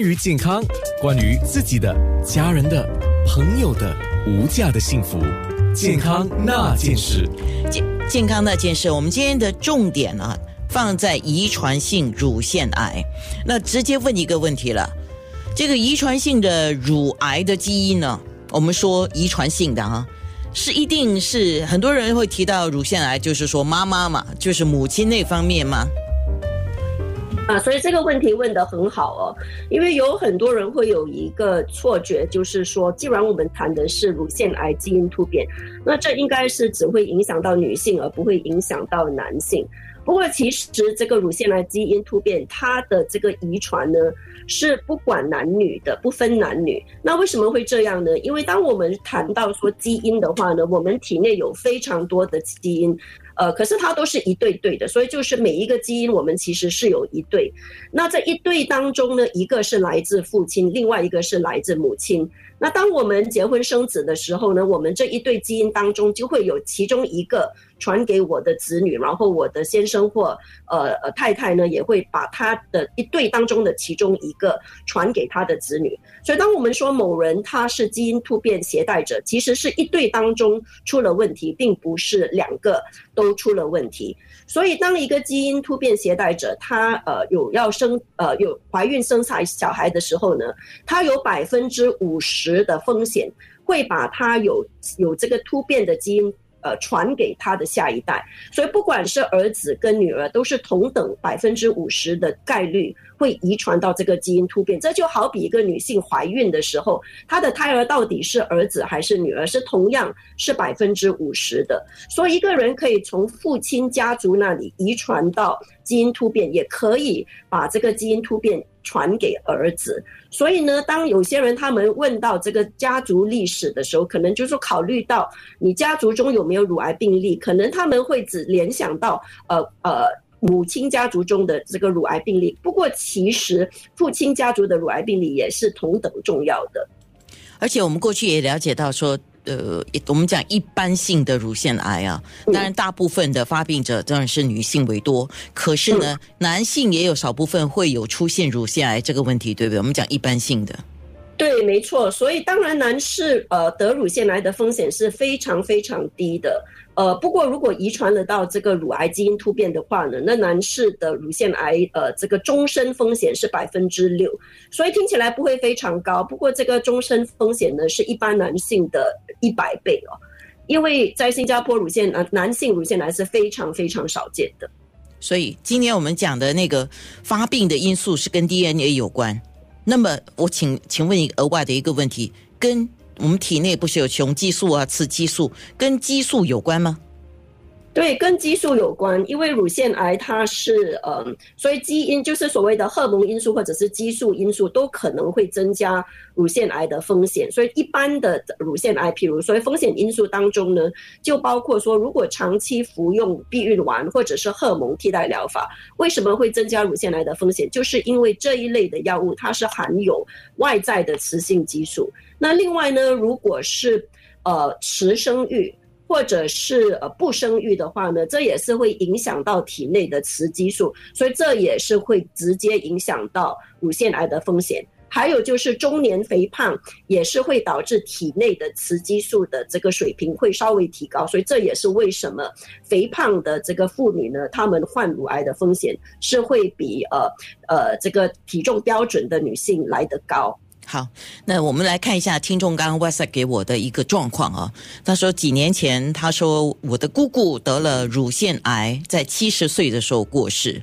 关于健康，关于自己的、家人的、朋友的无价的幸福，健康那件事。健健康那件事，我们今天的重点啊，放在遗传性乳腺癌。那直接问一个问题了：这个遗传性的乳癌的基因呢？我们说遗传性的啊，是一定是很多人会提到乳腺癌，就是说妈妈嘛，就是母亲那方面吗？啊，所以这个问题问得很好哦，因为有很多人会有一个错觉，就是说，既然我们谈的是乳腺癌基因突变，那这应该是只会影响到女性，而不会影响到男性。不过，其实这个乳腺癌基因突变，它的这个遗传呢，是不管男女的，不分男女。那为什么会这样呢？因为当我们谈到说基因的话呢，我们体内有非常多的基因。呃，可是它都是一对对的，所以就是每一个基因我们其实是有一对。那这一对当中呢，一个是来自父亲，另外一个是来自母亲。那当我们结婚生子的时候呢，我们这一对基因当中就会有其中一个传给我的子女，然后我的先生或呃呃太太呢也会把他的一对当中的其中一个传给他的子女。所以当我们说某人他是基因突变携带者，其实是一对当中出了问题，并不是两个都出了问题。所以当一个基因突变携带者他呃有要生呃有怀孕生下小孩的时候呢，他有百分之五十。的风险会把他有有这个突变的基因。呃，传给他的下一代，所以不管是儿子跟女儿，都是同等百分之五十的概率会遗传到这个基因突变。这就好比一个女性怀孕的时候，她的胎儿到底是儿子还是女儿，是同样是百分之五十的。所以一个人可以从父亲家族那里遗传到基因突变，也可以把这个基因突变传给儿子。所以呢，当有些人他们问到这个家族历史的时候，可能就是考虑到你家族中有没有乳癌病例，可能他们会只联想到呃呃母亲家族中的这个乳癌病例。不过其实父亲家族的乳癌病例也是同等重要的。而且我们过去也了解到说。呃，我们讲一般性的乳腺癌啊，当然大部分的发病者当然是女性为多，可是呢，男性也有少部分会有出现乳腺癌这个问题，对不对？我们讲一般性的。对，没错。所以当然，男士呃得乳腺癌的风险是非常非常低的。呃，不过如果遗传了到这个乳癌基因突变的话呢，那男士的乳腺癌呃这个终身风险是百分之六，所以听起来不会非常高。不过这个终身风险呢是一般男性的一百倍哦，因为在新加坡乳腺男男性乳腺癌是非常非常少见的。所以今天我们讲的那个发病的因素是跟 DNA 有关。那么我请请问一个额外的一个问题，跟我们体内不是有雄激素啊、雌激素，跟激素有关吗？对，跟激素有关，因为乳腺癌它是嗯，所以基因就是所谓的荷尔蒙因素或者是激素因素都可能会增加乳腺癌的风险。所以一般的乳腺癌，譬如所以风险因素当中呢，就包括说如果长期服用避孕丸或者是荷尔蒙替代疗法，为什么会增加乳腺癌的风险？就是因为这一类的药物它是含有外在的雌性激素。那另外呢，如果是呃迟生育。或者是呃不生育的话呢，这也是会影响到体内的雌激素，所以这也是会直接影响到乳腺癌的风险。还有就是中年肥胖也是会导致体内的雌激素的这个水平会稍微提高，所以这也是为什么肥胖的这个妇女呢，她们患乳癌的风险是会比呃呃这个体重标准的女性来得高。好，那我们来看一下听众刚刚 westa 给我的一个状况啊。他说几年前，他说我的姑姑得了乳腺癌，在七十岁的时候过世。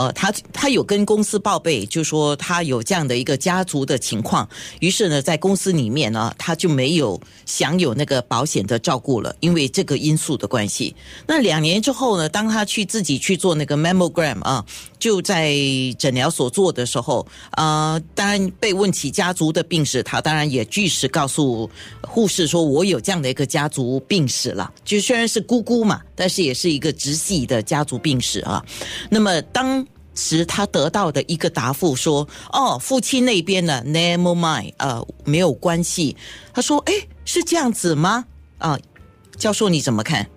呃，他他有跟公司报备，就说他有这样的一个家族的情况，于是呢，在公司里面呢，他就没有享有那个保险的照顾了，因为这个因素的关系。那两年之后呢，当他去自己去做那个 mammogram 啊，就在诊疗所做的时候，啊，当然被问起家族的病史，他当然也据实告诉护士说，我有这样的一个家族病史了，就虽然是姑姑嘛，但是也是一个直系的家族病史啊。那么当时他得到的一个答复说：“哦，父亲那边呢，never mind，呃，没有关系。”他说：“哎，是这样子吗？”啊，教授你怎么看？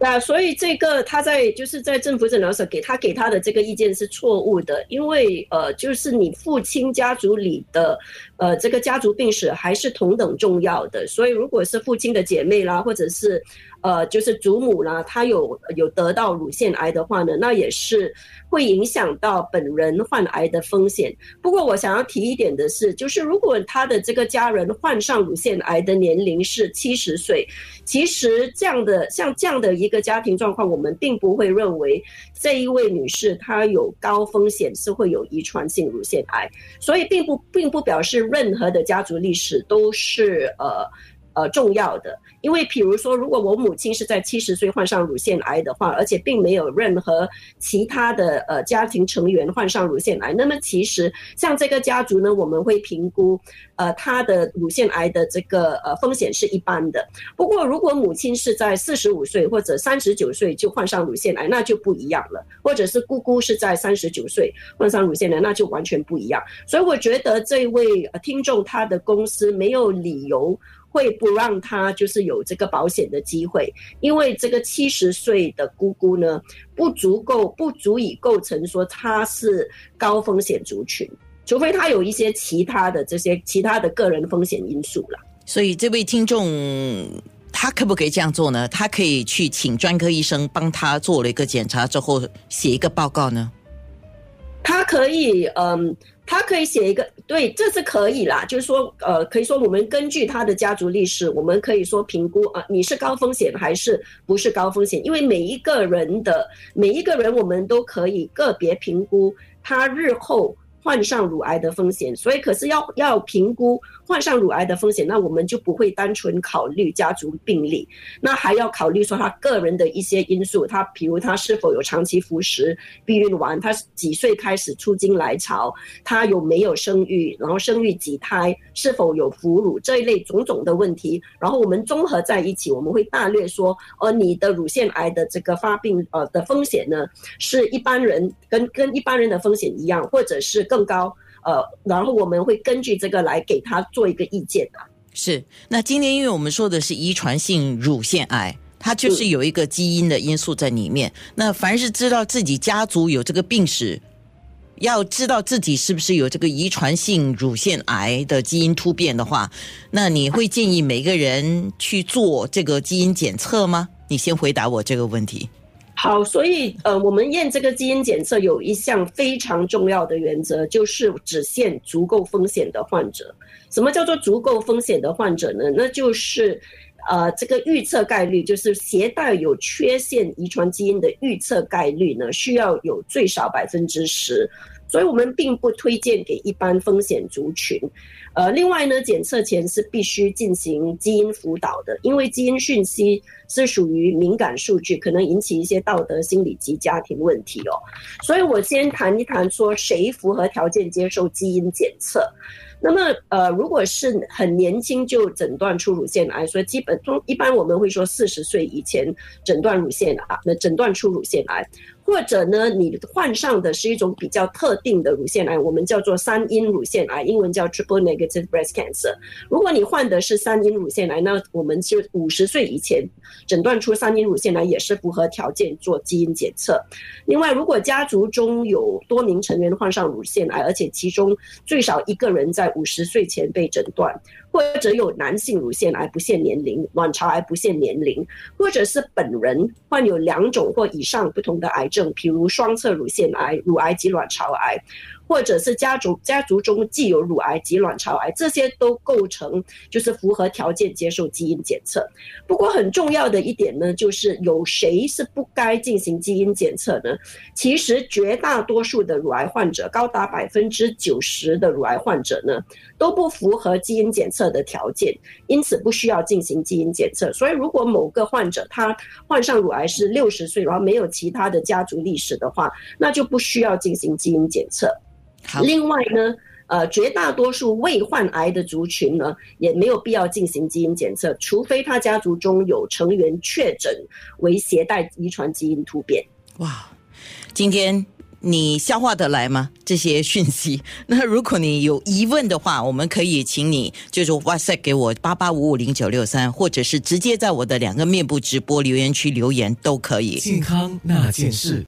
啊，所以这个他在就是在政府诊疗所给他给他的这个意见是错误的，因为呃，就是你父亲家族里的呃这个家族病史还是同等重要的，所以如果是父亲的姐妹啦，或者是。呃，就是祖母啦，她有有得到乳腺癌的话呢，那也是会影响到本人患癌的风险。不过我想要提一点的是，就是如果他的这个家人患上乳腺癌的年龄是七十岁，其实这样的像这样的一个家庭状况，我们并不会认为这一位女士她有高风险是会有遗传性乳腺癌，所以并不并不表示任何的家族历史都是呃。呃，重要的，因为比如说，如果我母亲是在七十岁患上乳腺癌的话，而且并没有任何其他的呃家庭成员患上乳腺癌，那么其实像这个家族呢，我们会评估呃他的乳腺癌的这个呃风险是一般的。不过，如果母亲是在四十五岁或者三十九岁就患上乳腺癌，那就不一样了；或者是姑姑是在三十九岁患上乳腺癌，那就完全不一样。所以，我觉得这位听众他的公司没有理由。会不让他就是有这个保险的机会，因为这个七十岁的姑姑呢，不足够不足以构成说他是高风险族群，除非他有一些其他的这些其他的个人风险因素了。所以这位听众他可不可以这样做呢？他可以去请专科医生帮他做了一个检查之后写一个报告呢？他可以，嗯。他可以写一个，对，这是可以啦。就是说，呃，可以说我们根据他的家族历史，我们可以说评估啊，你是高风险还是不是高风险？因为每一个人的每一个人，我们都可以个别评估他日后。患上乳癌的风险，所以可是要要评估患上乳癌的风险，那我们就不会单纯考虑家族病例，那还要考虑说他个人的一些因素，他比如他是否有长期服食避孕丸，他几岁开始出经来潮，他有没有生育，然后生育几胎，是否有哺乳这一类种种的问题，然后我们综合在一起，我们会大略说，呃，你的乳腺癌的这个发病呃的风险呢，是一般人跟跟一般人的风险一样，或者是。更高，呃，然后我们会根据这个来给他做一个意见的。是，那今天因为我们说的是遗传性乳腺癌，它就是有一个基因的因素在里面。那凡是知道自己家族有这个病史，要知道自己是不是有这个遗传性乳腺癌的基因突变的话，那你会建议每个人去做这个基因检测吗？你先回答我这个问题。好，所以呃，我们验这个基因检测有一项非常重要的原则，就是只限足够风险的患者。什么叫做足够风险的患者呢？那就是，呃，这个预测概率，就是携带有缺陷遗传基因的预测概率呢，需要有最少百分之十。所以我们并不推荐给一般风险族群，呃，另外呢，检测前是必须进行基因辅导的，因为基因讯息是属于敏感数据，可能引起一些道德、心理及家庭问题哦。所以我先谈一谈说谁符合条件接受基因检测。那么，呃，如果是很年轻就诊断出乳腺癌，所以基本中一般我们会说四十岁以前诊断乳腺癌，那诊断出乳腺癌。或者呢，你患上的是一种比较特定的乳腺癌，我们叫做三阴乳腺癌，英文叫 triple negative breast cancer。如果你患的是三阴乳腺癌，那我们就五十岁以前诊断出三阴乳腺癌也是符合条件做基因检测。另外，如果家族中有多名成员患上乳腺癌，而且其中最少一个人在五十岁前被诊断。或者有男性乳腺癌不限年龄，卵巢癌不限年龄，或者是本人患有两种或以上不同的癌症，譬如双侧乳腺癌、乳癌及卵巢癌。或者是家族家族中既有乳癌及卵巢癌，这些都构成就是符合条件接受基因检测。不过很重要的一点呢，就是有谁是不该进行基因检测呢？其实绝大多数的乳癌患者，高达百分之九十的乳癌患者呢，都不符合基因检测的条件，因此不需要进行基因检测。所以如果某个患者他患上乳癌是六十岁，然后没有其他的家族历史的话，那就不需要进行基因检测。另外呢，呃，绝大多数未患癌的族群呢，也没有必要进行基因检测，除非他家族中有成员确诊为携带遗传基因突变。哇，今天你消化得来吗？这些讯息？那如果你有疑问的话，我们可以请你就是 WhatsApp 给我八八五五零九六三，或者是直接在我的两个面部直播留言区留言都可以。健康那件事。